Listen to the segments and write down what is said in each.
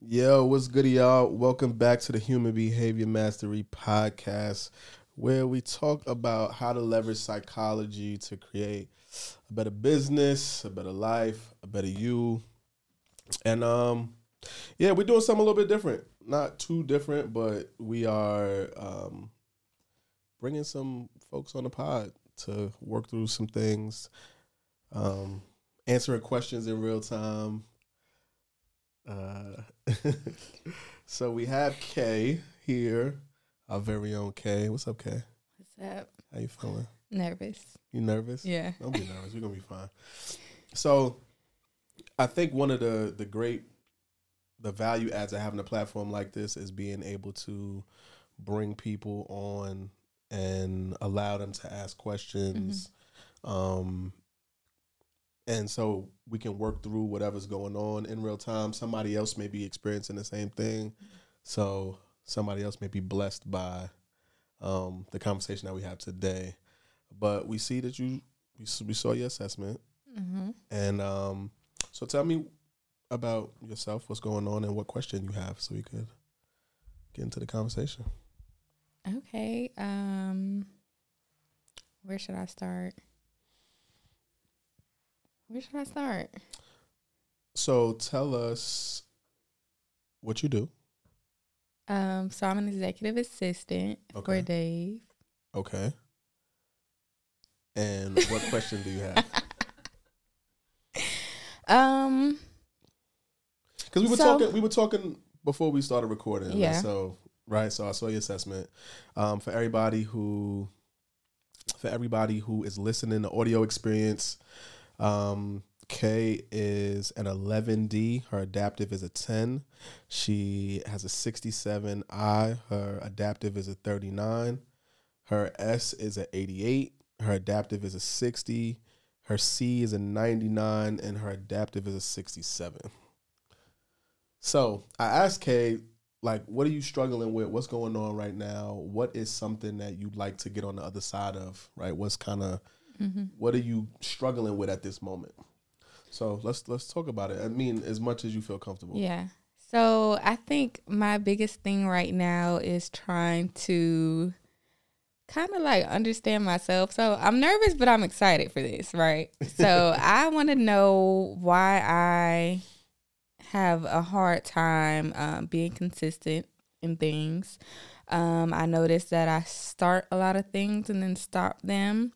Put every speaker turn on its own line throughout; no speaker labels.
Yo, what's good, y'all? Welcome back to the Human Behavior Mastery Podcast, where we talk about how to leverage psychology to create a better business, a better life, a better you. And um, yeah, we're doing something a little bit different. Not too different, but we are um, bringing some folks on the pod to work through some things, um, answering questions in real time uh, so we have Kay here, our very own Kay. What's up, Kay?
What's up?
How you feeling?
Nervous.
You nervous?
Yeah.
Don't be nervous. We're gonna be fine. So, I think one of the the great the value adds of having a platform like this is being able to bring people on and allow them to ask questions. Mm-hmm. Um, and so we can work through whatever's going on in real time. Somebody else may be experiencing the same thing, so somebody else may be blessed by um, the conversation that we have today. But we see that you we, we saw your assessment, mm-hmm. and um, so tell me about yourself, what's going on, and what question you have, so we could get into the conversation.
Okay. Um, where should I start? Where should I start?
So tell us what you do.
Um, so I'm an executive assistant okay. for Dave.
Okay. And what question do you have?
Um,
because we were so, talking, we were talking before we started recording.
Yeah.
So right, so I saw your assessment. Um, for everybody who, for everybody who is listening, the audio experience um, Kay is an 11D. Her adaptive is a 10. She has a 67 I. Her adaptive is a 39. Her S is an 88. Her adaptive is a 60. Her C is a 99. And her adaptive is a 67. So I asked Kay, like, what are you struggling with? What's going on right now? What is something that you'd like to get on the other side of, right? What's kind of Mm-hmm. What are you struggling with at this moment? So let's let's talk about it. I mean, as much as you feel comfortable.
Yeah. So I think my biggest thing right now is trying to kind of like understand myself. So I'm nervous, but I'm excited for this, right? So I want to know why I have a hard time um, being consistent in things. Um, I notice that I start a lot of things and then stop them.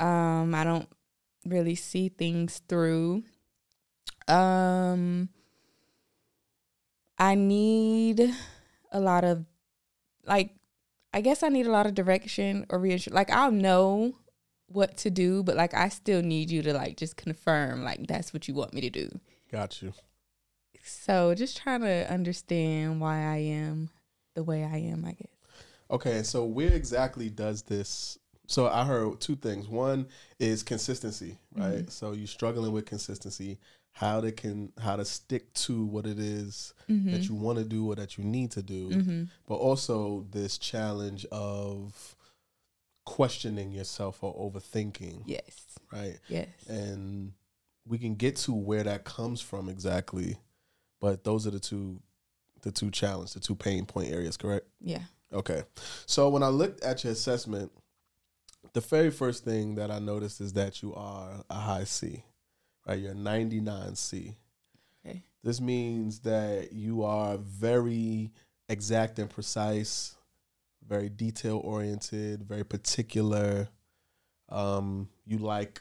Um, I don't really see things through. Um, I need a lot of, like, I guess I need a lot of direction or reassurance. Like, I'll know what to do, but like, I still need you to like just confirm, like, that's what you want me to do.
Got you.
So, just trying to understand why I am the way I am, I guess.
Okay, so where exactly does this so I heard two things. One is consistency, right? Mm-hmm. So you're struggling with consistency, how to can how to stick to what it is mm-hmm. that you want to do or that you need to do, mm-hmm. but also this challenge of questioning yourself or overthinking.
Yes.
Right.
Yes.
And we can get to where that comes from exactly, but those are the two the two challenge, the two pain point areas, correct?
Yeah.
Okay. So when I looked at your assessment, the very first thing that I noticed is that you are a high C, right? You're a 99 C.
Okay.
This means that you are very exact and precise, very detail oriented, very particular. Um, you like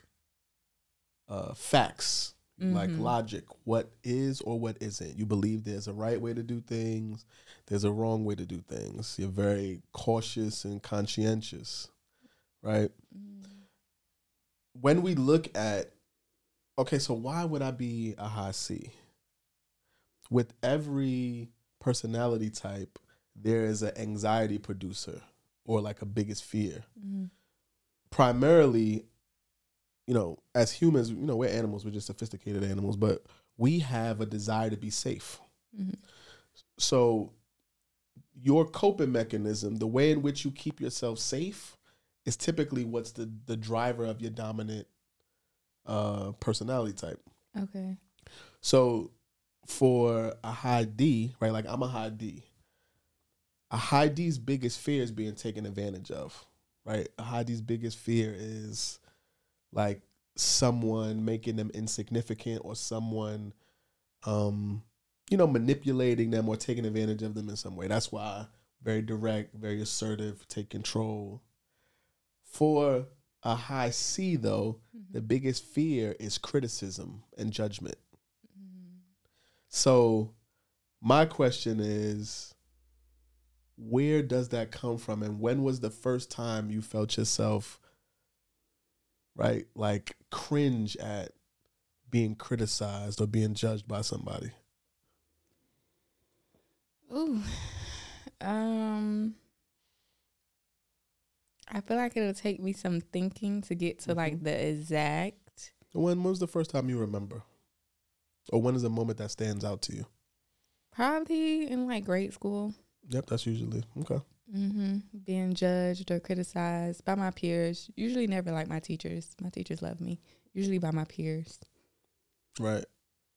uh, facts, you like logic, what is or what isn't. You believe there's a right way to do things, there's a wrong way to do things. You're very cautious and conscientious, right? When we look at, okay, so why would I be a high C? With every personality type, there is an anxiety producer or like a biggest fear.
Mhm.
Primarily, you know, as humans, you know, we're animals, we're just sophisticated animals, but we have a desire to be safe.
Mhm.
So, your coping mechanism, the way in which you keep yourself safe, is typically what's the the driver of your dominant uh, personality type.
Okay.
So, for a high D, right? Like I'm a high D. A high D's biggest fear is being taken advantage of, right? A high D's biggest fear is like someone making them insignificant or someone um you know manipulating them or taking advantage of them in some way. That's why very direct, very assertive, take control. For a high C though, the biggest fear is criticism and judgment. So, my question is where does that come from and when was the first time you felt yourself right like cringe at being criticized or being judged by somebody?
Ooh. Um I feel like it'll take me some thinking to get to like the exact
When was the first time you remember? Or when is a moment that stands out to you?
probably in like grade school.
Yep, that's usually okay.
Mm-hmm. Being judged or criticized by my peers. Usually never like my teachers. My teachers love me. Usually by my peers.
Right.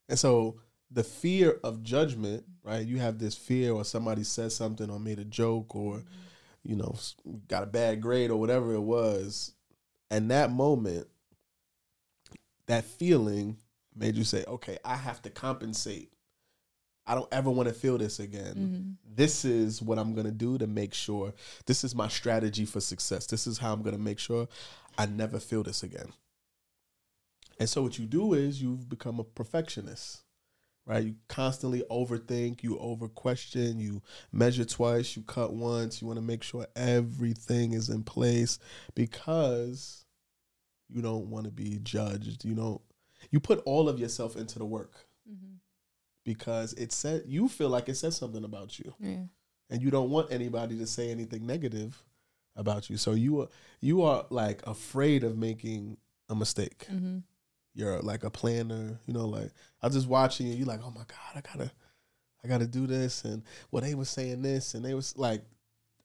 And so the fear of judgment, right? You have this fear or somebody says something or made a joke or, you know, got a bad grade or whatever it was. And that moment, that feeling made you say, okay, I have to compensate. I don't ever want to feel this again.
Mhm.
This is what I'm going to do to make sure this is my strategy for success. This is how I'm going to make sure I never feel this again. And so what you do is you've become a perfectionist, right? You constantly overthink, you over question, you measure twice, you cut once, you want to make sure everything is in place because you don't want to be judged. You don't you put all of yourself into the work
Mhm.
because it said you feel like it says something about you
Yeah.
and you don't want anybody to say anything negative about you. So you are you are like afraid of making a mistake.
hmm
You're like a planner, you know, like I was just watching you, You're like, oh my God, I gotta I gotta do this and well they were saying this and they was like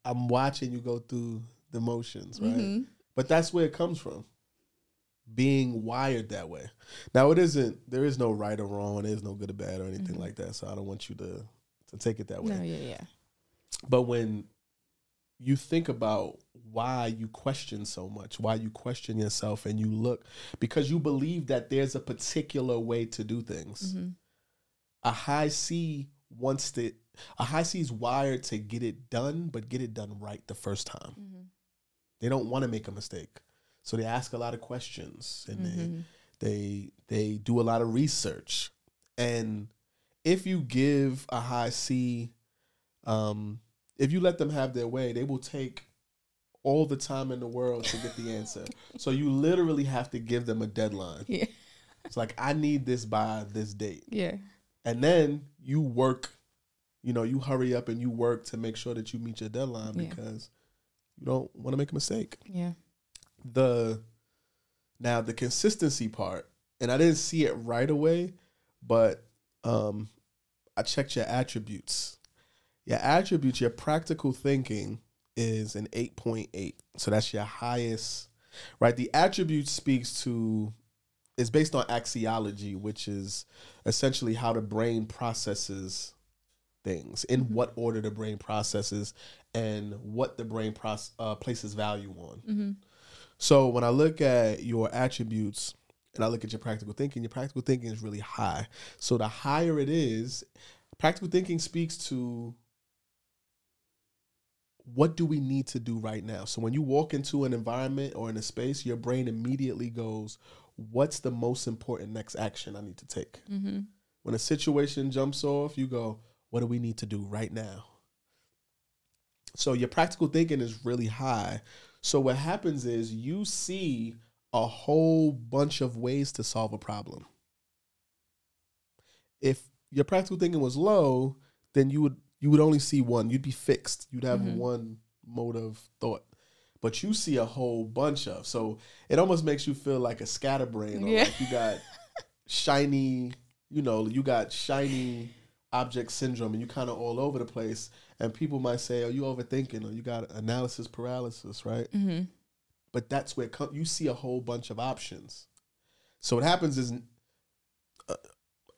I'm watching you go through the motions, right?
Mhm.
But that's where it comes from. Being wired that way. Now it isn't there is no right or wrong, there's no good or bad or anything
Mhm.
like that. So I don't want you to to take it that way.
No, yeah, yeah.
But when you think about why you question so much, why you question yourself and you look because you believe that there's a particular way to do things.
Mhm.
A high C wants to a high C is wired to get it done, but get it done right the first time.
Mhm.
They don't want to make a mistake. So they ask a lot of questions and
Mhm.
they they they do a lot of research. And if you give a high C um if you let them have their way, they will take all the time in the world to get the answer. so you literally have to give them a deadline.
Yeah.
It's like I need this by this date.
Yeah.
And then you work, you know, you hurry up and you work to make sure that you meet your deadline
Yeah.
because you don't want to make a mistake.
Yeah.
The now the consistency part, and I didn't see it right away, but um I checked your attributes. Your attributes, your practical thinking is an 8.8. So that's your highest, right? The attribute speaks to is based on axiology, which is essentially how the brain processes things, in what order the brain processes, and what the brain proce- uh, places value on.
hmm
So when I look at your attributes, and I look at your practical thinking, your practical thinking is really high. So the higher it is, practical thinking speaks to what do we need to do right now? So when you walk into an environment or in a space, your brain immediately goes, what's the most important next action I need to take?
Mm-hmm.
When a situation jumps off, you go, what do we need to do right now? So your practical thinking is really high. So what happens is you see a whole bunch of ways to solve a problem. If your practical thinking was low, then you would you would only see one. You'd be fixed. You'd have
Mhm.
one mode of thought. But you see a whole bunch of. So it almost makes you feel like a scatterbrain. Or
Yeah.
like you got shiny, you know, you got shiny object syndrome and you kind of all over the place. And people might say, "Oh, you overthinking," or you got analysis paralysis, right?
Mm-hmm.
But that's where com- you see a whole bunch of options. So what happens is, uh,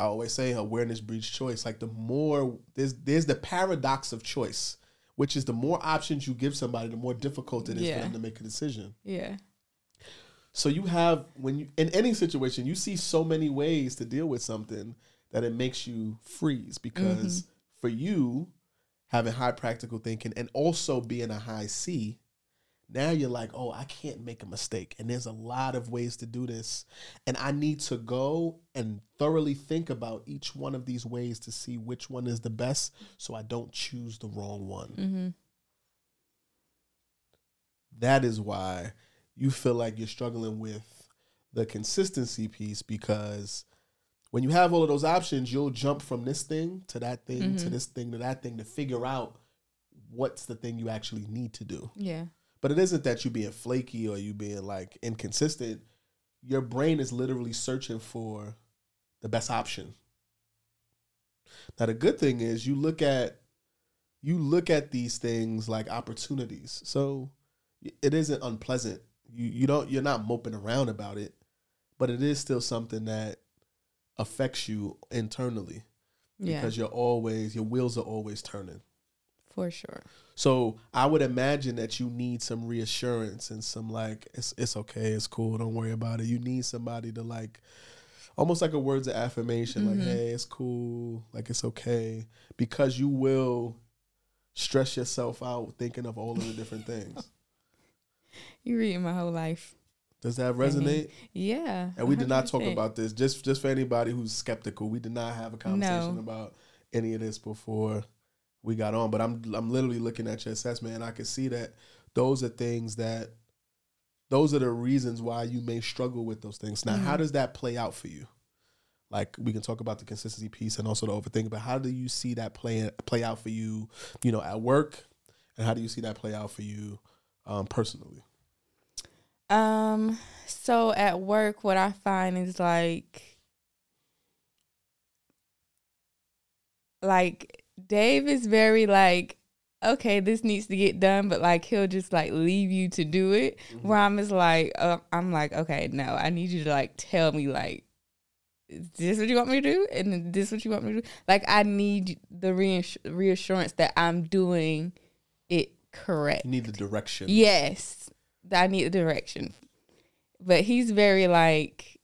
I always say, awareness breeds choice. Like the more there's there's the paradox of choice, which is the more options you give somebody, the more difficult it is
Yeah.
for them to make a decision.
Yeah.
So you have when you in any situation you see so many ways to deal with something that it makes you freeze because mm-hmm. for you having high practical thinking and also being a high C, now you're like, oh, I can't make a mistake. And there's a lot of ways to do this. And I need to go and thoroughly think about each one of these ways to see which one is the best so I don't choose the wrong one
Mm-hmm.
that is why you feel like you're struggling with the consistency piece because when you have all of those options, you'll jump from this thing to that thing to
Mhm.
this thing to that thing to figure out what's the thing you actually need to do.
Yeah.
But it isn't that you being flaky or you being like inconsistent. Your brain is literally searching for the best option. Now the good thing is you look at you look at these things like opportunities. So it isn't unpleasant. You you don't you're not moping around about it, but it is still something that affects you internally
Yeah.
because you're always your wheels are always turning.
For sure.
So I would imagine that you need some reassurance and some like it's it's okay, it's cool, don't worry about it. You need somebody to like almost like a words of affirmation,
Mhm.
like, hey, it's cool, like it's okay. Because you will stress yourself out thinking of all of the different things.
You reading my whole life.
Does that resonate?
Yeah.
And we did not talk about this. Just just for anybody who's skeptical, we did not have a conversation
No.
about any of this before we got on. But I'm I'm literally looking at your assessment and I can see that those are things that those are the reasons why you may struggle with those things. Now, how
Mhm.
does that play out for you? Like we can talk about the consistency piece and also the overthinking, but how do you see that play play out for you, you know, at work? And how do you see that play out for you um, personally?
Um, so at work, what I find is like, like Dave is very like, okay, this needs to get done, but like he'll just like leave you to do it. Where I'm just like, uh, I'm like, okay, no, I need you to like tell me like, is this what you want me to do, and then this what you want me to do. Like I need the reass- reassurance that I'm doing it correct.
You need the direction.
Yes, I need the direction. But he's very like,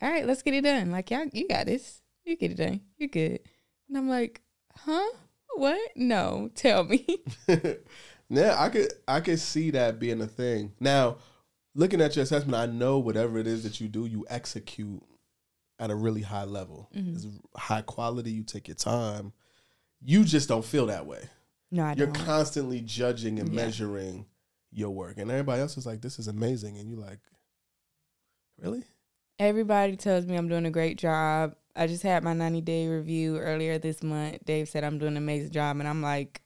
all right, let's get it done. Like, yeah, you got this. You get it done. You're good. And I'm like, huh? What? No, tell me.
yeah, I could I could see that being a thing. Now, looking at your assessment, I know whatever it is that you do, you execute at a really high level.
Mhm.
It's high quality. You take your time. You just don't feel that way.
no, I
You're
don't.
constantly judging and
Yeah.
measuring your work, and everybody else is like, "This is amazing," and you're like, "Really?"
Everybody tells me I'm doing a great job. I just had my 90 day review earlier this month. Dave said I'm doing an amazing job, and I'm like,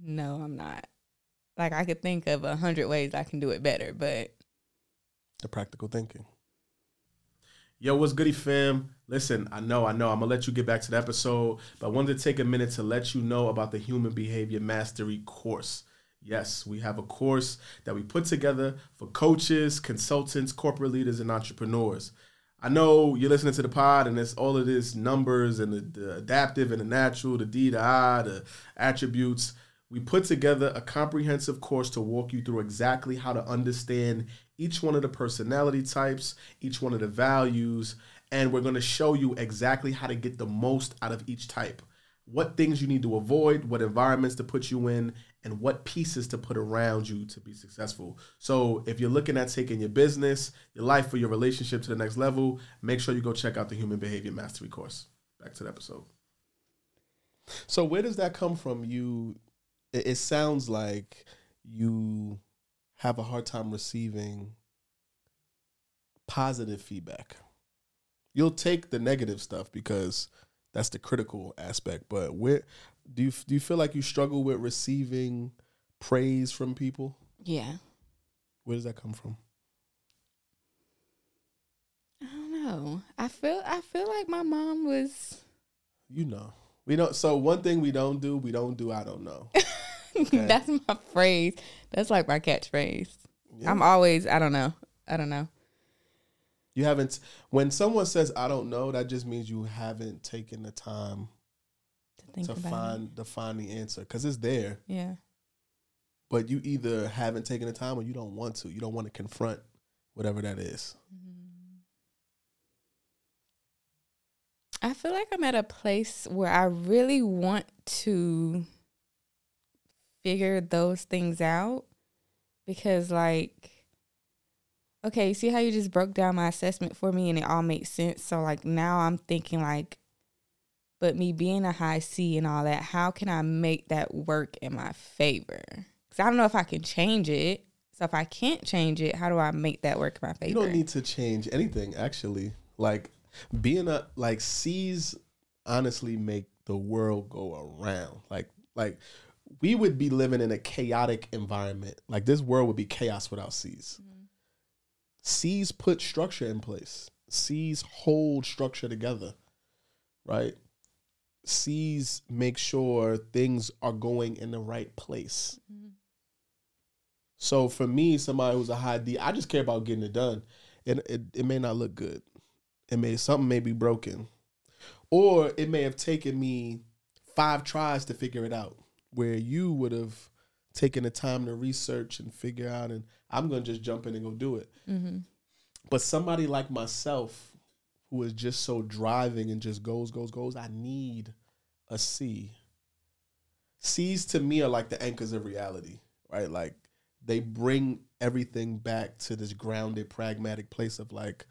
no, I'm not. Like I could think of a hundred ways I can do it better, but
the practical thinking. Yo, what's goody fam? Listen, I know, I know, I'm gonna let you get back to the episode, but I wanted to take a minute to let you know about the Human Behavior Mastery course. Yes, we have a course that we put together for coaches, consultants, corporate leaders, and entrepreneurs. I know you're listening to the pod and it's all of this numbers and the, the adaptive and the natural, the D, the I, the attributes. We put together a comprehensive course to walk you through exactly how to understand each one of the personality types, each one of the values, and we're going to show you exactly how to get the most out of each type. What things you need to avoid, what environments to put you in, and what pieces to put around you to be successful. So, if you're looking at taking your business, your life, or your relationship to the next level, make sure you go check out the Human Behavior Mastery course. Back to the episode. So, where does that come from? You, it, sounds like you have a hard time receiving positive feedback. You'll take the negative stuff because that's the critical aspect. But where do you do you feel like you struggle with receiving praise from people?
Yeah.
Where does that come from?
I don't know. I feel I feel like my mom was
You know, we don't. So one thing we don't do, we don't do. I don't know. Okay.
That's my phrase. That's like my catchphrase.
Yeah.
I'm always I don't know. I don't know.
You haven't. When someone says "I don't know," that just means you haven't taken the time
To think
to
about
find to find the answer because it's there.
Yeah.
But you either haven't taken the time or you don't want to. You don't want to confront whatever that is. Mm-hmm.
I feel like I'm at a place where I really want to figure those things out because, like, okay, you see how you just broke down my assessment for me and it all makes sense. So, like, now I'm thinking, like, but me being a high C and all that, how can I make that work in my favor? Because I don't know if I can change it. So, if I can't change it, how do I make that work in my favor?
You don't need to change anything. Actually, like being a like C's honestly make the world go around. Like like we would be living in a chaotic environment. Like this world would be chaos without C's. C's put structure in place. C's hold structure together. Right? C's make sure things are going in the right place. So for me, somebody who's a high D, I just care about getting it done. And it, it may not look good. It may something may be broken. Or it may have taken me five tries to figure it out. Where you would have taken the time to research and figure out and I'm gonna just jump in and go do it.
Mm-hmm.
But somebody like myself, who is just so driving and just goes, goes, goes, I need a C. C's to me are like the anchors of reality, right? Like they bring everything back to this grounded, pragmatic place of like,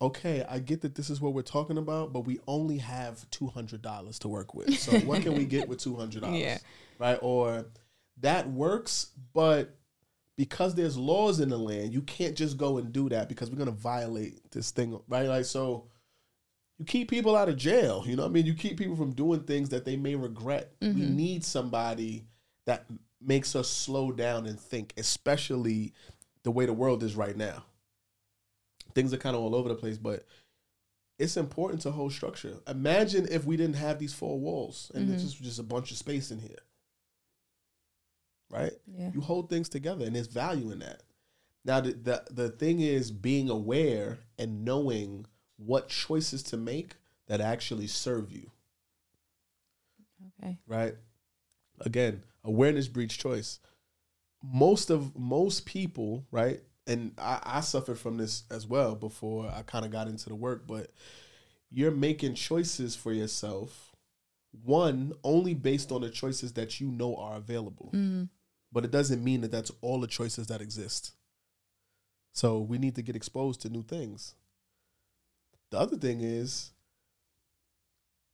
okay, I get that this is what we're talking about, but we only have two hundred dollars to work with. So what can we get with two hundred dollars?
Yeah.
Right? Or that works, but because there's laws in the land, you can't just go and do that because we're gonna violate this thing, right? Like so you keep people out of jail, you know what I mean? You keep people from doing things that they may regret. We mm-hmm. need somebody that makes us slow down and think, especially the way the world is right now. Things are kind of all over the place, but it's important to hold structure. Imagine if we didn't have these four walls and it's mm-hmm. just just a bunch of space in here. Right?
Yeah.
You hold things together and there's value in that. Now the, the the thing is being aware and knowing what choices to make that actually serve you,
Okay.
right? Again, awareness breeds choice. Most of most people, right? And I, I suffered from this as well before I kind of got into the work, but you're making choices for yourself, one, only based on the choices that you know are available. Mm. But it doesn't mean that that's all the choices that exist. So we need to get exposed to new things. The other thing is,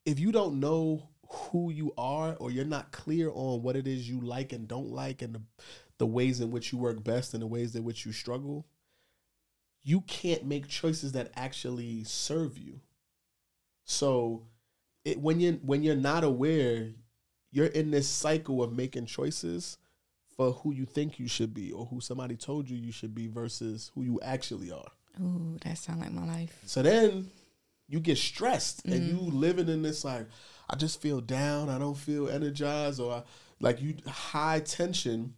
if you don't know who you are or you're not clear on what it is you like and don't like and the, the ways in which you work best and the ways in which you struggle, you can't make choices that actually serve you. So it, when you when you're not aware, you're in this cycle of making choices for who you think you should be or who somebody told you you should be versus who you actually are.
Ooh, that sounds like my life.
So then you get stressed and mm-hmm. you living in this like I just feel down, I don't feel energized or I, like you high tension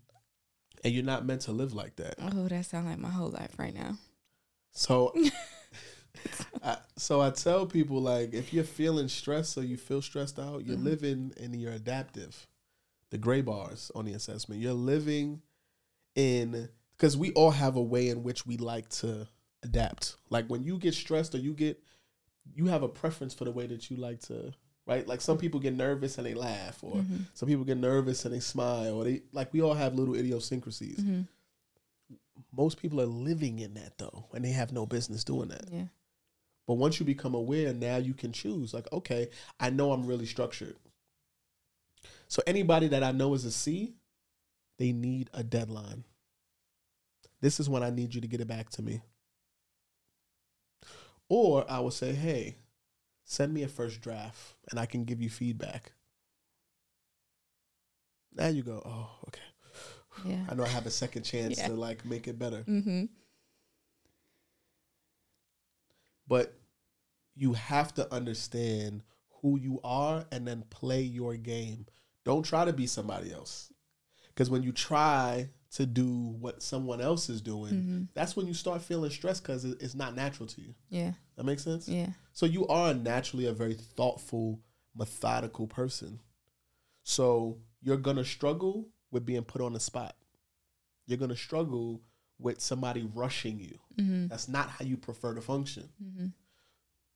and you're not meant to live like that.
Oh, that sounds like my whole life right now.
So I, so I tell people like if you're feeling stressed or you feel stressed out, you're mm-hmm. living and you're adaptive. The gray bars on the assessment. You're living in because we all have a way in which we like to adapt. Like when you get stressed or you get you have a preference for the way that you like to right? Like some people get nervous and they laugh, or
Mm-hmm.
some people get nervous and they smile, or they like we all have little idiosyncrasies.
Mm-hmm.
Most people are living in that though, and they have no business doing that.
Yeah.
But once you become aware, now you can choose. Like, okay, I know I'm really structured. So anybody that I know is a C, they need a deadline. This is when I need you to get it back to me. Or I will say, hey, send me a first draft and I can give you feedback. Now you go, oh, okay.
Yeah.
I know I have a second chance
Yeah.
to like make it better.
Mm-hmm.
but you have to understand who you are and then play your game. Don't try to be somebody else. Because when you try to do what someone else is doing,
Mm-hmm.
that's when you start feeling stressed because it's not natural to you.
Yeah.
That makes sense?
Yeah.
So you are naturally a very thoughtful, methodical person. So you're going to struggle with being put on the spot. You're going to struggle with somebody rushing you.
Mm-hmm.
That's not how you prefer to function.
Mm-hmm.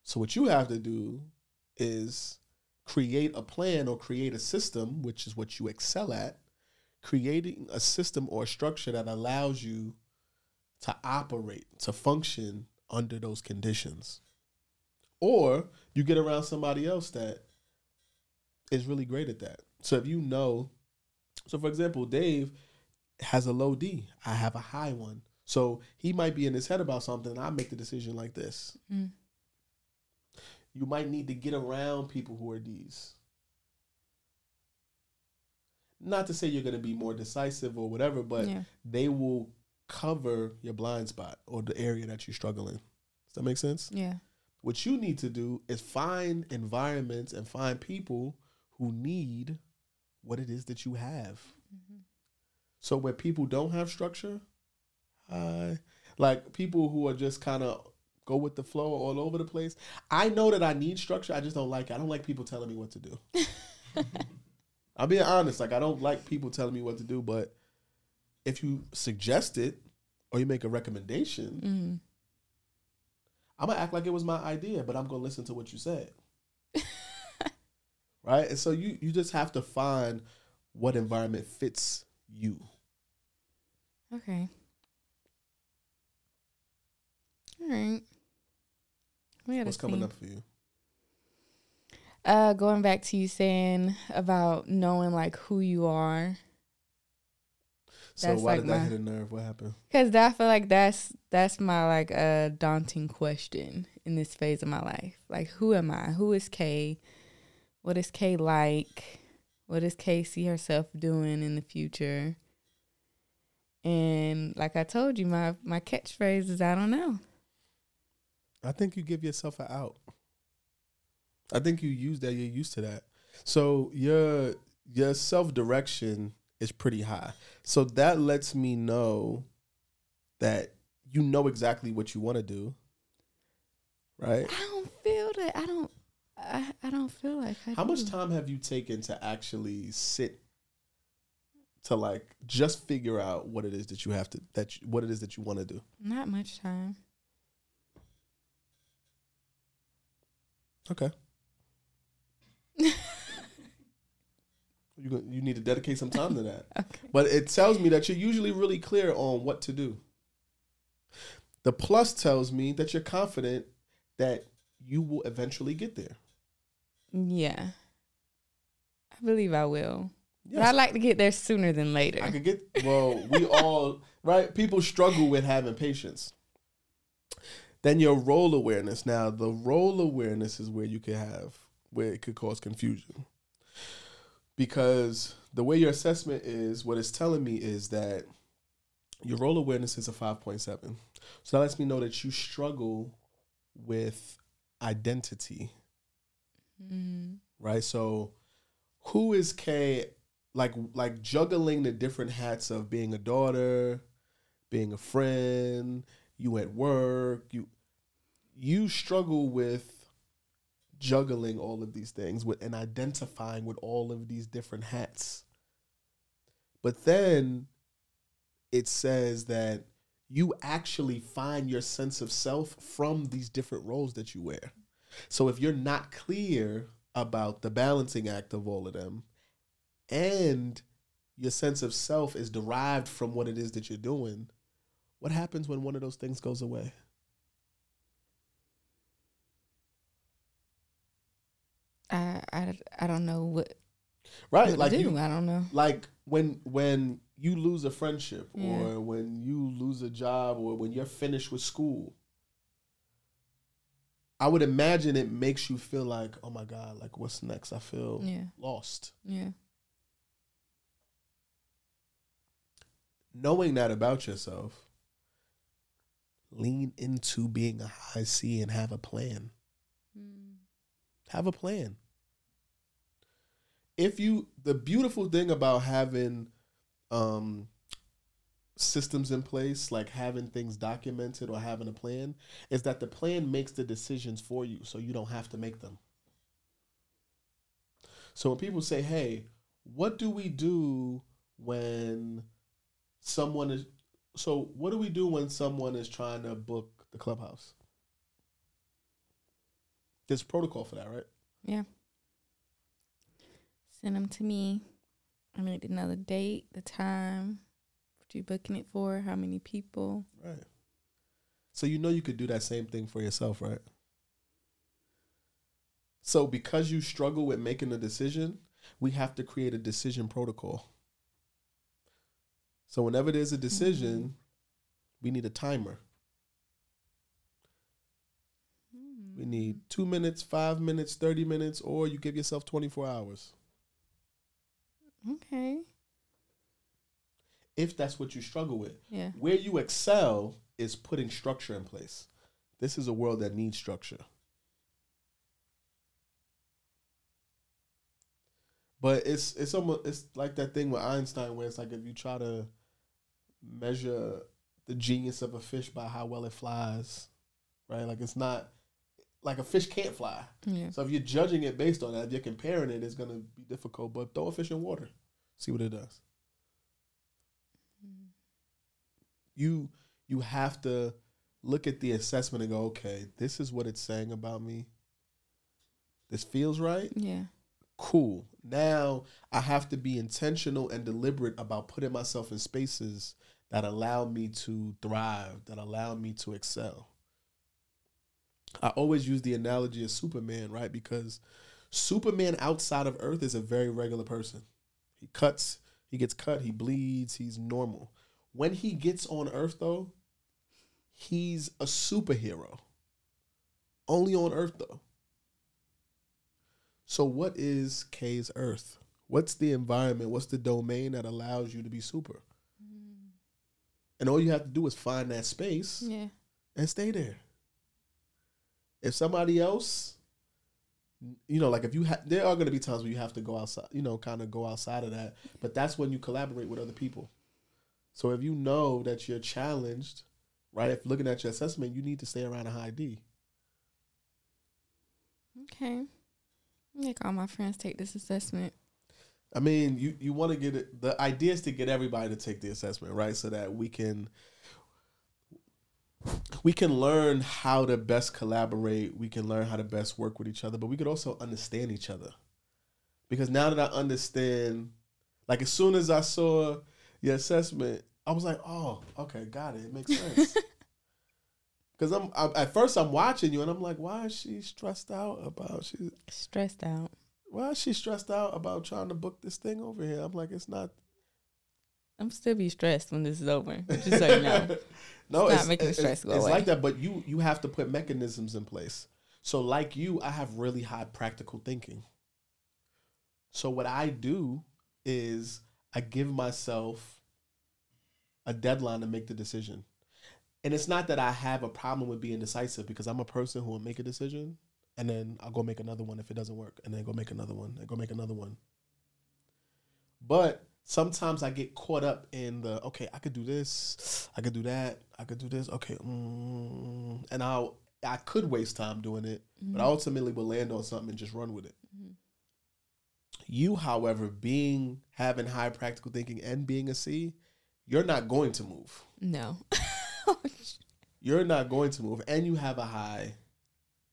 So what you have to do is create a plan or create a system, which is what you excel at, creating a system or a structure that allows you to operate, to function under those conditions. Or you get around somebody else that is really great at that. So if you know, so for example, Dave has a low D, I have a high one. So he might be in his head about something, and I make the decision like this
Mm.
You might need to get around people who are D's. Not to say you're going to be more decisive or whatever, but
yeah.
they will cover your blind spot or the area that you struggle in. Does that make sense?
Yeah.
What you need to do is find environments and find people who need what it is that you have. So where people don't have structure, uh, like people who are just kind of go with the flow all over the place. I know that I need structure. I just don't like it. I don't like people telling me what to do. I'm being honest. Like I don't like people telling me what to do. But if you suggest it or you make a recommendation,
Mm-hmm.
I'm gonna act like it was my idea, but I'm gonna listen to what you said. right? And so you you just have to find what environment fits you.
Okay. All right. We
What's coming up for you?
Uh, going back to you saying about knowing like who you are,
So
That's
why
like
did that
my-
hit a nerve? What happened?
because I feel like that's that's my like a daunting question in this phase of my life. Like, who am I? Who is Kay? What is Kay like? What does Kay see herself doing in the future? And like I told you, my my catchphrase is I don't know.
I think you give yourself an out. I think you use that. You're used to that. So your your self direction is pretty high. So that lets me know that you know exactly what you want to do. Right?
I don't feel that. I don't. I, I don't feel like I
How much time have you taken to actually sit to like just figure out what it is that you have to that you, what it is that you want to do?
Not much time.
Okay. you you need to dedicate some time to that.
Okay.
But it tells me that you're usually really clear on what to do. The plus tells me that you're confident that you will eventually get there.
Yeah. I believe I will. But I'd like to get there sooner than later.
I could get well, we all right, people struggle with having patience. Then your role awareness. Now, the role awareness is where you could have where it could cause confusion. Because the way your assessment is, what it's telling me is that your role awareness is a 5.7. So that lets me know that you struggle with identity
Mm,
right? So who is Kay like like juggling the different hats of being a daughter, being a friend, you at work, you you struggle with juggling all of these things with and identifying with all of these different hats But then it says that you actually find your sense of self from these different roles that you wear. So if you're not clear about the balancing act of all of them and your sense of self is derived from what it is that you're doing, what happens when one of those things goes away?
I I, I don't know what
Right,
what
like
do.
you,
I don't know.
like when when you lose a friendship
Yeah.
or when you lose a job or when you're finished with school i would imagine it makes you feel like oh my god like what's next i feel
Yeah.
lost
Yeah.
knowing that about yourself lean into being a high c and have a plan. Have a plan. If you the beautiful thing about having um systems in place like having things documented or having a plan is that the plan makes the decisions for you so you don't have to make them. So when people say hey what do we do when someone is so what do we do when someone is trying to book the clubhouse there's protocol for that right
Yeah. Send them to me. I need to know the date, the time, what you booking it for, how many people.
Right. So you know you could do that same thing for yourself, right? So because you struggle with making a decision, we have to create a decision protocol. So whenever there's a decision, mm-hmm. we need a timer. Mm-hmm. We need two minutes, five minutes, 30 minutes, or you give yourself 24 hours.
Okay.
If that's what you struggle with.
Yeah.
Where you excel is putting structure in place. This is a world that needs structure. But it's it's almost it's like that thing with Einstein where it's like if you try to measure the genius of a fish by how well it flies, right? Like it's not like a fish can't fly.
Yeah.
So if you're judging it based on that, if you're comparing it, it's gonna be difficult. But throw a fish in water, see what it does. Mm-hmm. You you have to look at the assessment and go, okay, this is what it's saying about me. This feels right.
Yeah.
Cool. Now I have to be intentional and deliberate about putting myself in spaces that allow me to thrive, that allow me to excel. I always use the analogy of Superman, right? Because Superman outside of Earth is a very regular person. He cuts, he gets cut, he bleeds, he's normal. When he gets on Earth, though, he's a superhero. Only on Earth, though. So, what is Kay's Earth? What's the environment? What's the domain that allows you to be super? And all you have to do is find that space
Yeah.
and stay there. If somebody else, you know, like if you have, there are going to be times where you have to go outside, you know, kind of go outside of that. But that's when you collaborate with other people. So if you know that you're challenged, right? If looking at your assessment, you need to stay around a high D.
Okay. Make all my friends take this assessment.
I mean, you you want to get it. The idea is to get everybody to take the assessment, right? So that we can we can learn how to best collaborate. We can learn how to best work with each other, but we could also understand each other. Because now that I understand, like as soon as I saw your assessment, I was like, "Oh, okay, got it. It makes sense." Because I'm, I'm at first I'm watching you and I'm like, "Why is she stressed out about she?
Stressed out.
Why is she stressed out about trying to book this thing over here?" I'm like, "It's not."
I'm still be stressed when this is over. Just so you know.
no,
It's
it's,
not making the
it's,
stress go
it's
away.
like that, but you you have to put mechanisms in place. So, like you, I have really high practical thinking. So, what I do is I give myself a deadline to make the decision, and it's not that I have a problem with being decisive because I'm a person who will make a decision and then I'll go make another one if it doesn't work, and then go make another one, and go make another one. But sometimes I get caught up in the okay, I could do this, I could do that, I could do this. Okay, mm, and I I could waste time doing it, but I ultimately will land on something and just run with it. You, however, being having high practical thinking and being a C, you're not going to move.
No.
You're not going to move, and you have a high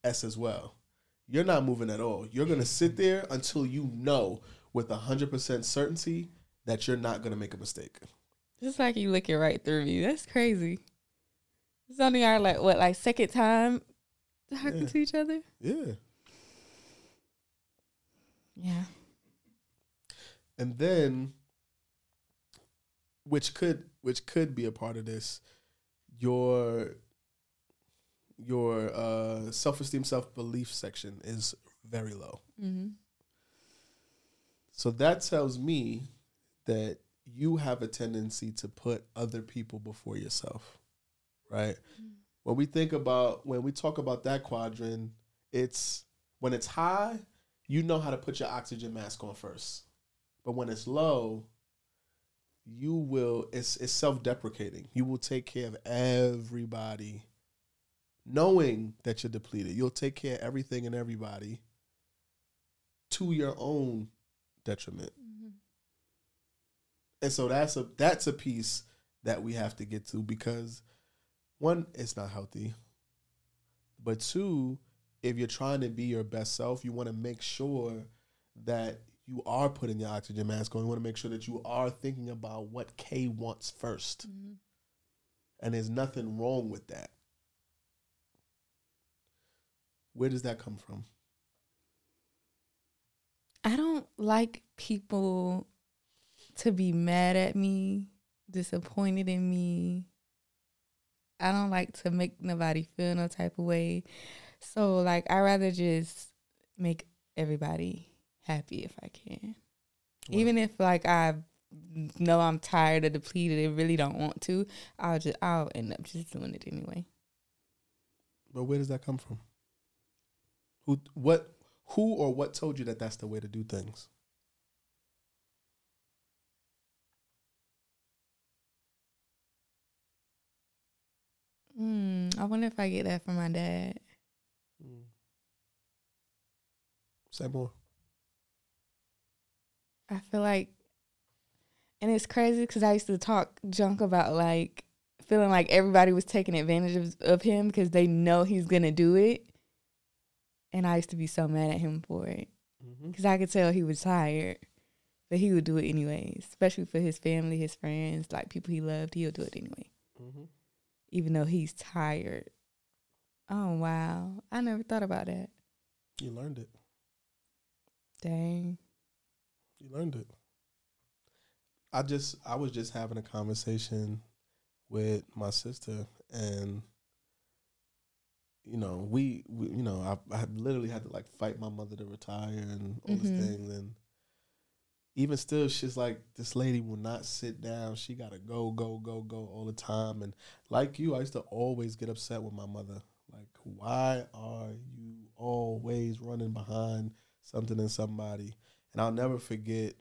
S as well. You're not moving at all. You're gonna sit there until you know with hundred percent certainty that you're not gonna make a mistake.
It's like you looking right through me. That's crazy. It's only our like what like second time talking
Yeah.
to each other.
Yeah.
Yeah.
and then which could which could be a part of this your your uh self-esteem self-belief section is very low.
Mm-hmm.
so that tells me that you have a tendency to put other people before yourself right? When we think about when we talk about that quadrant it's when it's high you know how to put your oxygen mask on first. But when it's low you will it's it's self-deprecating. You will take care of everybody knowing that you're depleted. You'll take care of everything and everybody to your own detriment. Mm-hmm. And so that's a that's a piece that we have to get to because one it's not healthy. But two if you're trying to be your best self you want to make sure that you are putting your oxygen mask on. You want to make sure that you are thinking about what Kay wants 1st mm-hmm. and there's nothing wrong with that. Where does that come from?
I don't like people to be mad at me, disappointed in me. I don't like to make nobody feel no type of way. So like I rather just make everybody happy if I can. Even if like I know I'm tired or depleted and really don't want to, I'll just I'll end up just doing it anyway.
but where does that come from who what who or what told you that that's the way to do things
Hmm. I wonder if I get that from my dad.
say more
I feel like, and it's crazy because I used to talk junk about like feeling like everybody was taking advantage of, of him because they know he's gonna do it, and I used to be so mad at him for it
mm-hmm.
because I could tell he was tired, but he would do it anyways, especially for his family, his friends, like people he loved. He'll do it anyway,
Mm-hmm.
even though he's tired. Oh wow, I never thought about that.
you learned it
Dang.
You learned it. I just I was just having a conversation with my sister and you know, we, we you know, I I literally had to like fight my mother to retire and all
Mhm.
this thing and even still she's like this lady will not sit down. She got to go go go go all the time and like you I used to always get upset with my mother. Like why are you always running behind something and somebody? And I'll never forget,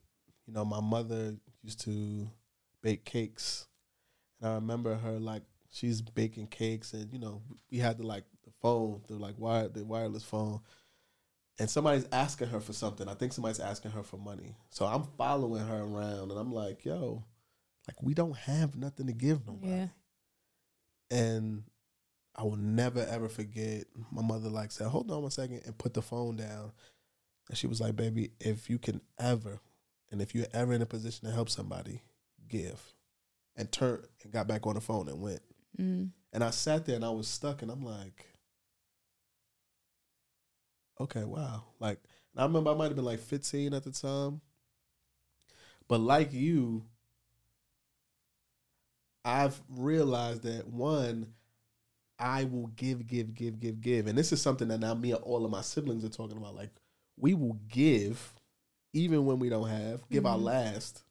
you know, my mother used to bake cakes. And I remember her like she's baking cakes and you know, we had the like the phone, the like wire the wireless phone. And somebody's asking her for something. I think somebody's asking her for money. So I'm following her around and I'm like, yo, like we don't have nothing to give nobody.
Yeah.
And I will never ever forget my mother like said, Hold on one second and put the phone down. And she was like, Baby, if you can ever and if you're ever in a position to help somebody, give. And turned and got back on the phone and went.
Mm.
And I sat there and I was stuck and I'm like, okay, wow. Like, and I remember I might have been like 15 at the time. But like you, I've realized that one, I will give, give, give, give, give. And this is something that now me and all of my siblings are talking about. Like, we will give even when we don't have, give our
Mhm.
last.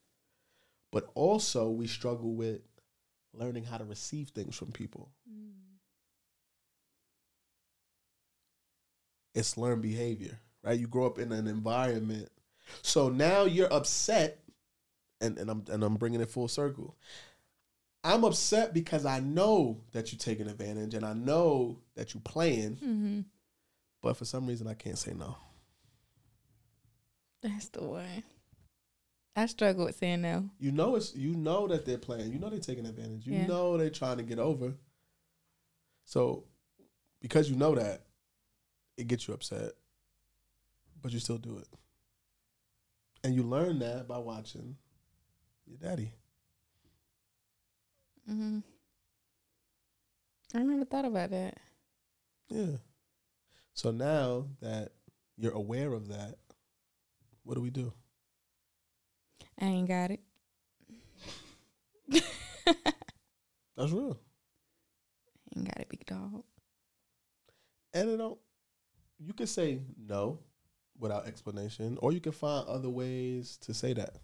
But also, we struggle with learning how to receive things from people. It's learned behavior, right? You grow up in an environment. So now you're upset, and, and I'm and I'm bringing it full circle. I'm upset because I know that you're taking advantage, and I know that you're playing,
hmm
but for some reason I can't say no.
That's the one. I struggle with saying no.
You know it's you know that they're playing. You know they're taking advantage. You
Yeah.
know they're trying to get over. So because you know that, it gets you upset. But you still do it. And you learn that by watching your daddy.
Mm-hmm. I never thought about that.
Yeah. So now that you're aware of that, what do we do?
I ain't got it.
That's real.
ain't got a big dog.
And it don't you can say no without explanation, or you can find other ways to say that.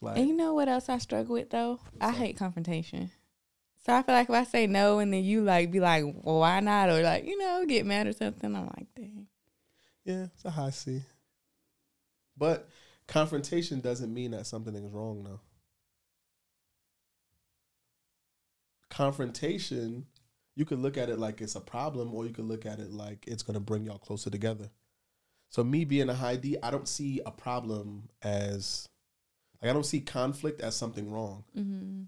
Like
And you know what else I struggle with though? I hate confrontation. So I feel like if I say no and then you like be like, well, why not? Or like, you know, get mad or something, I'm like, dang.
Yeah, it's a high C. But confrontation doesn't mean that something is wrong though. Confrontation, you could look at it like it's a problem, or you could look at it like it's gonna bring y'all closer together. So me being a high D, I don't see a problem as like I don't see conflict as something wrong.
Mm-hmm.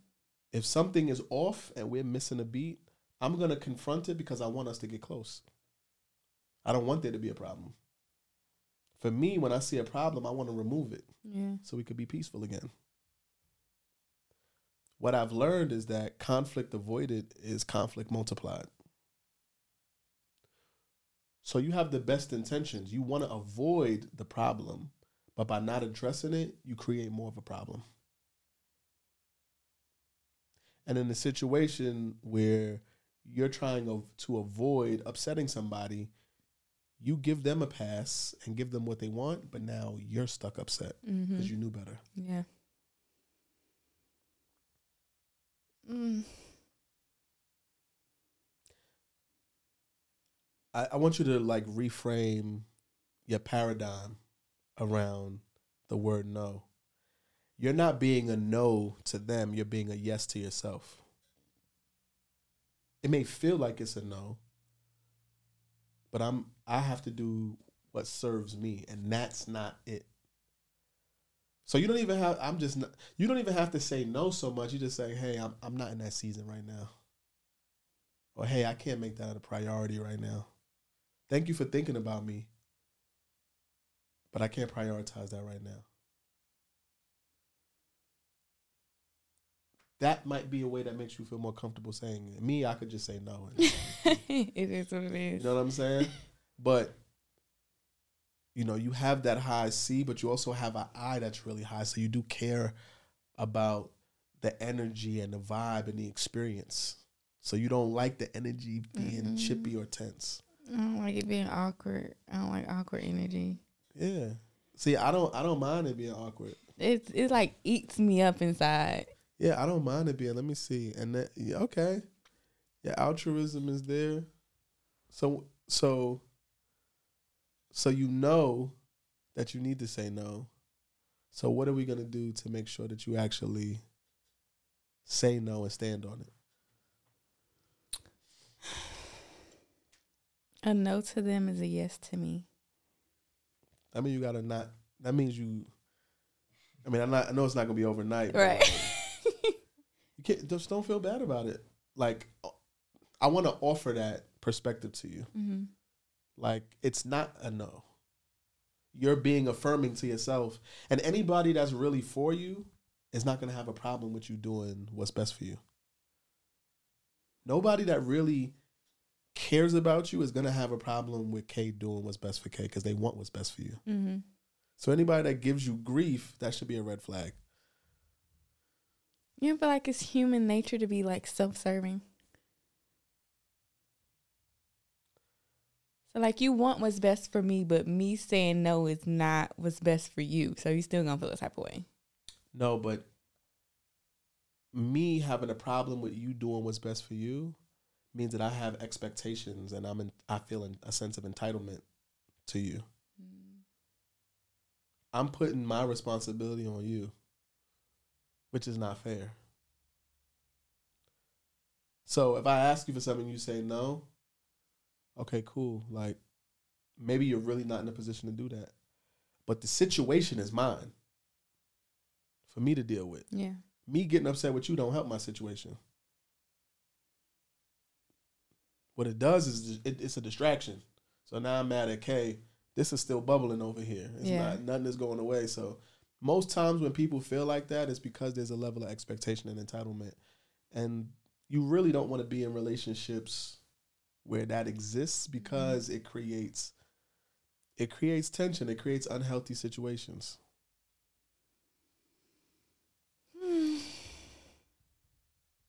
If something is off and we're missing a beat, I'm gonna confront it because I want us to get close. I don't want there to be a problem. For me, when I see a problem, I want to remove it
Yeah.
so we could be peaceful again. What I've learned is that conflict avoided is conflict multiplied. So you have the best intentions. You want to avoid the problem, but by not addressing it, you create more of a problem. And in a situation where you're trying to avoid upsetting somebody, you give them a pass and give them what they want, but now you're stuck upset
Mm-hmm.
because you knew better.
Yeah. Mm.
I, I want you to like reframe your paradigm around the word no. You're not being a no to them, you're being a yes to yourself. It may feel like it's a no, but I'm I have to do what serves me, and that's not it. So you don't even have I'm just not, you don't even have to say no so much. You just say, "Hey, I'm I'm not in that season right now." Or, "Hey, I can't make that a priority right now." Thank you for thinking about me. But I can't prioritize that right now. That might be a way that makes you feel more comfortable saying it. Me, I could just say no.
it is what it is.
you know what I'm saying? But you know, you have that high C, but you also have an I that's really high. So you do care about the energy and the vibe and the experience. So you don't like the energy being
Mm-mm.
chippy or tense.
I don't like it being awkward. I don't like awkward energy.
Yeah. See, I don't I don't mind it being awkward.
It's it like eats me up inside.
Yeah, I don't mind it being. Let me see. And that yeah, okay. Yeah, altruism is there. So so so you know that you need to say no. So what are we gonna do to make sure that you actually say no and stand on it?
A no to them is a yes to me.
I mean, you gotta not. That means you. I mean, I'm not. I know it's not gonna be overnight. but,
Right.
you can't. Just don't feel bad about it. Like, I want to offer that perspective to you.
mm-hmm.
Like it's not a no. You're being affirming to yourself, and anybody that's really for you is not gonna have a problem with you doing what's best for you. Nobody that really cares about you is gonna have a problem with Kay doing what's best for Kay because they want what's best for you.
Mm-hmm.
So anybody that gives you grief, that should be a red flag.
You don't feel like it's human nature to be like self serving. So like you want what's best for me, but me saying no is not what's best for you. So you still gonna feel the type of way.
No, but me having a problem with you doing what's best for you means that I have expectations and I'm in, I feel in, a sense of entitlement to you. Mm. I'm putting my responsibility on you, which is not fair. So if I ask you for something, you say no. Okay, cool. Like maybe you're really not in a position to do that. But the situation is mine for me to deal with.
Yeah.
Me getting upset with you don't help my situation. What it does is it, it's a distraction. So now I'm mad at Kay. This is still bubbling over here. It's
Yeah.
not nothing is going away. So most times when people feel like that, it's because there's a level of expectation and entitlement. And you really don't want to be in relationships where that exists because it creates it creates tension, it creates unhealthy situations. Hmm.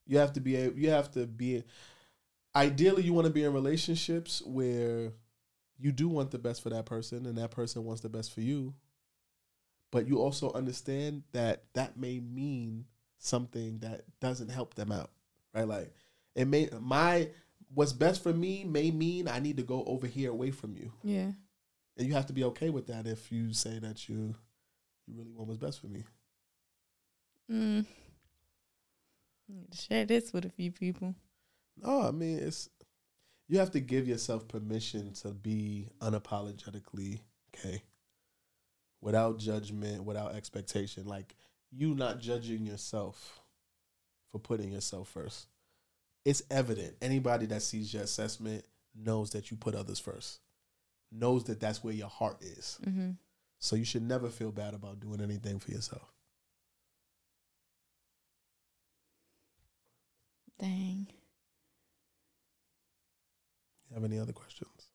You have to be able, you have to be ideally you want to be in relationships where you do want the best for that person and that person wants the best for you. But you also understand that that may mean something that doesn't help them out. Right? Like it may my what's best for me may mean I need to go over here away from you.
Yeah.
And you have to be okay with that if you say that you you really want what's best for me.
Mm. Need to share this with a few people.
No, I mean it's you have to give yourself permission to be unapologetically okay. Without judgment, without expectation. Like you not judging yourself for putting yourself first. It's evident. Anybody that sees your assessment knows that you put others first. Knows that that's where your heart is.
Mm-hmm.
So you should never feel bad about doing anything for yourself.
Dang.
You have any other questions?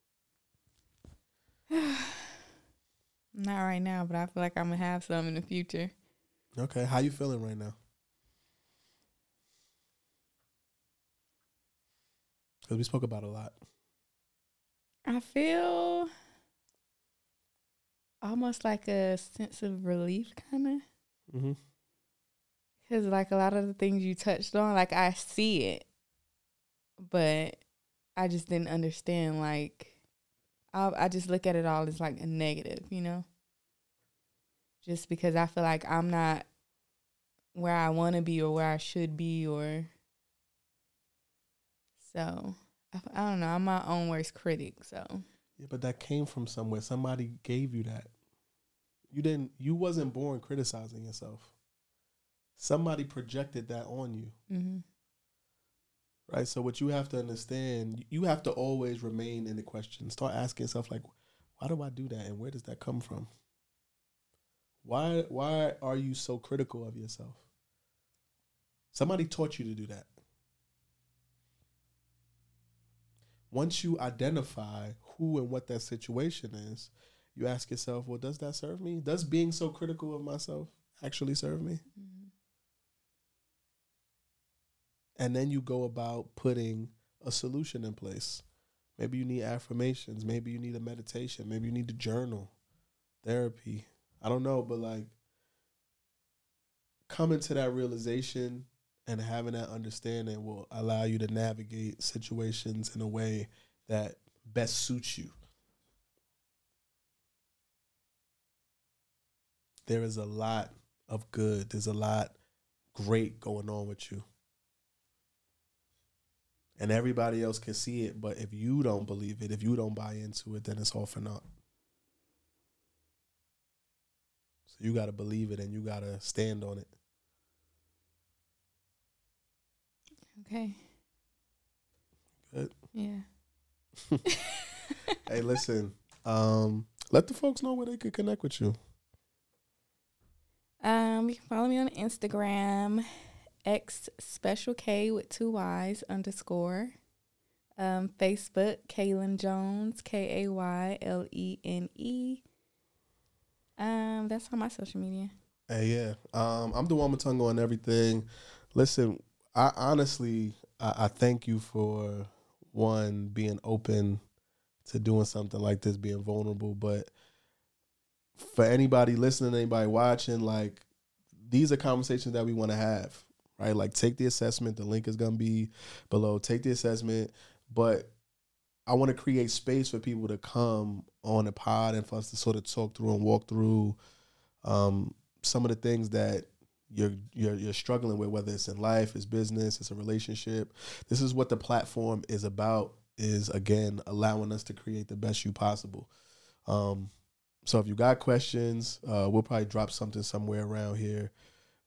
Not right now, but I feel like I'm gonna have some in the future.
Okay, how you feeling right now? Because we spoke about a lot.
I feel almost like a sense of relief, kind of.
Mm-hmm.
Because, like, a lot of the things you touched on, like, I see it, but I just didn't understand. Like, I, I just look at it all as like a negative, you know? Just because I feel like I'm not where I want to be or where I should be, or so I, I don't know. I'm my own worst critic, so
Yeah, but that came from somewhere. Somebody gave you that. You didn't. You wasn't born criticizing yourself. Somebody projected that on you,
mm-hmm.
Right? So what you have to understand, you have to always remain in the question. Start asking yourself, like, why do I do that, and where does that come from? Why Why are you so critical of yourself? Somebody taught you to do that. Once you identify who and what that situation is, you ask yourself, well, does that serve me? Does being so critical of myself actually serve me? Mm-hmm. And then you go about putting a solution in place. Maybe you need affirmations. Maybe you need a meditation. Maybe you need to journal, therapy. I don't know, but like coming to that realization and having that understanding will allow you to navigate situations in a way that best suits you. There is a lot of good. There's a lot great going on with you. And everybody else can see it, but if you don't believe it, if you don't buy into it, then it's all for naught. So you got to believe it and you got to stand on it.
okay,
Good.
yeah.
hey, listen. Um, let the folks know where they could connect with you.
Um, you can follow me on Instagram, X Special K with two Y's underscore. Um, Facebook, Kaylene Jones, K A Y L E N E. Um, that's on my social media.
Hey, yeah. Um, I'm the one with tongue on everything. Listen, I honestly, I, I thank you for one being open to doing something like this, being vulnerable. But for anybody listening, anybody watching, like these are conversations that we want to have, right? Like take the assessment. The link is gonna be below. Take the assessment, but I want to create space for people to come on the pod and for us to sort of talk through and walk through um, some of the things that you're you're you're struggling with, whether it's in life, it's business, it's a relationship. This is what the platform is about. Is again allowing us to create the best you possible. Um, so if you got questions, uh, we'll probably drop something somewhere around here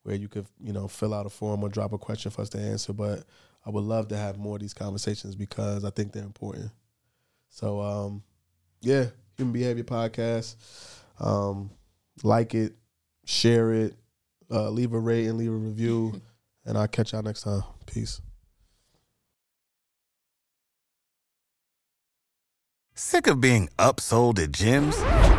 where you could, you know, fill out a form or drop a question for us to answer. But I would love to have more of these conversations because I think they're important. So, um, yeah, Human Behavior Podcast. Um, like it, share it, uh, leave a rate and leave a review, and I'll catch y'all next time. Peace.
Sick of being upsold at gyms?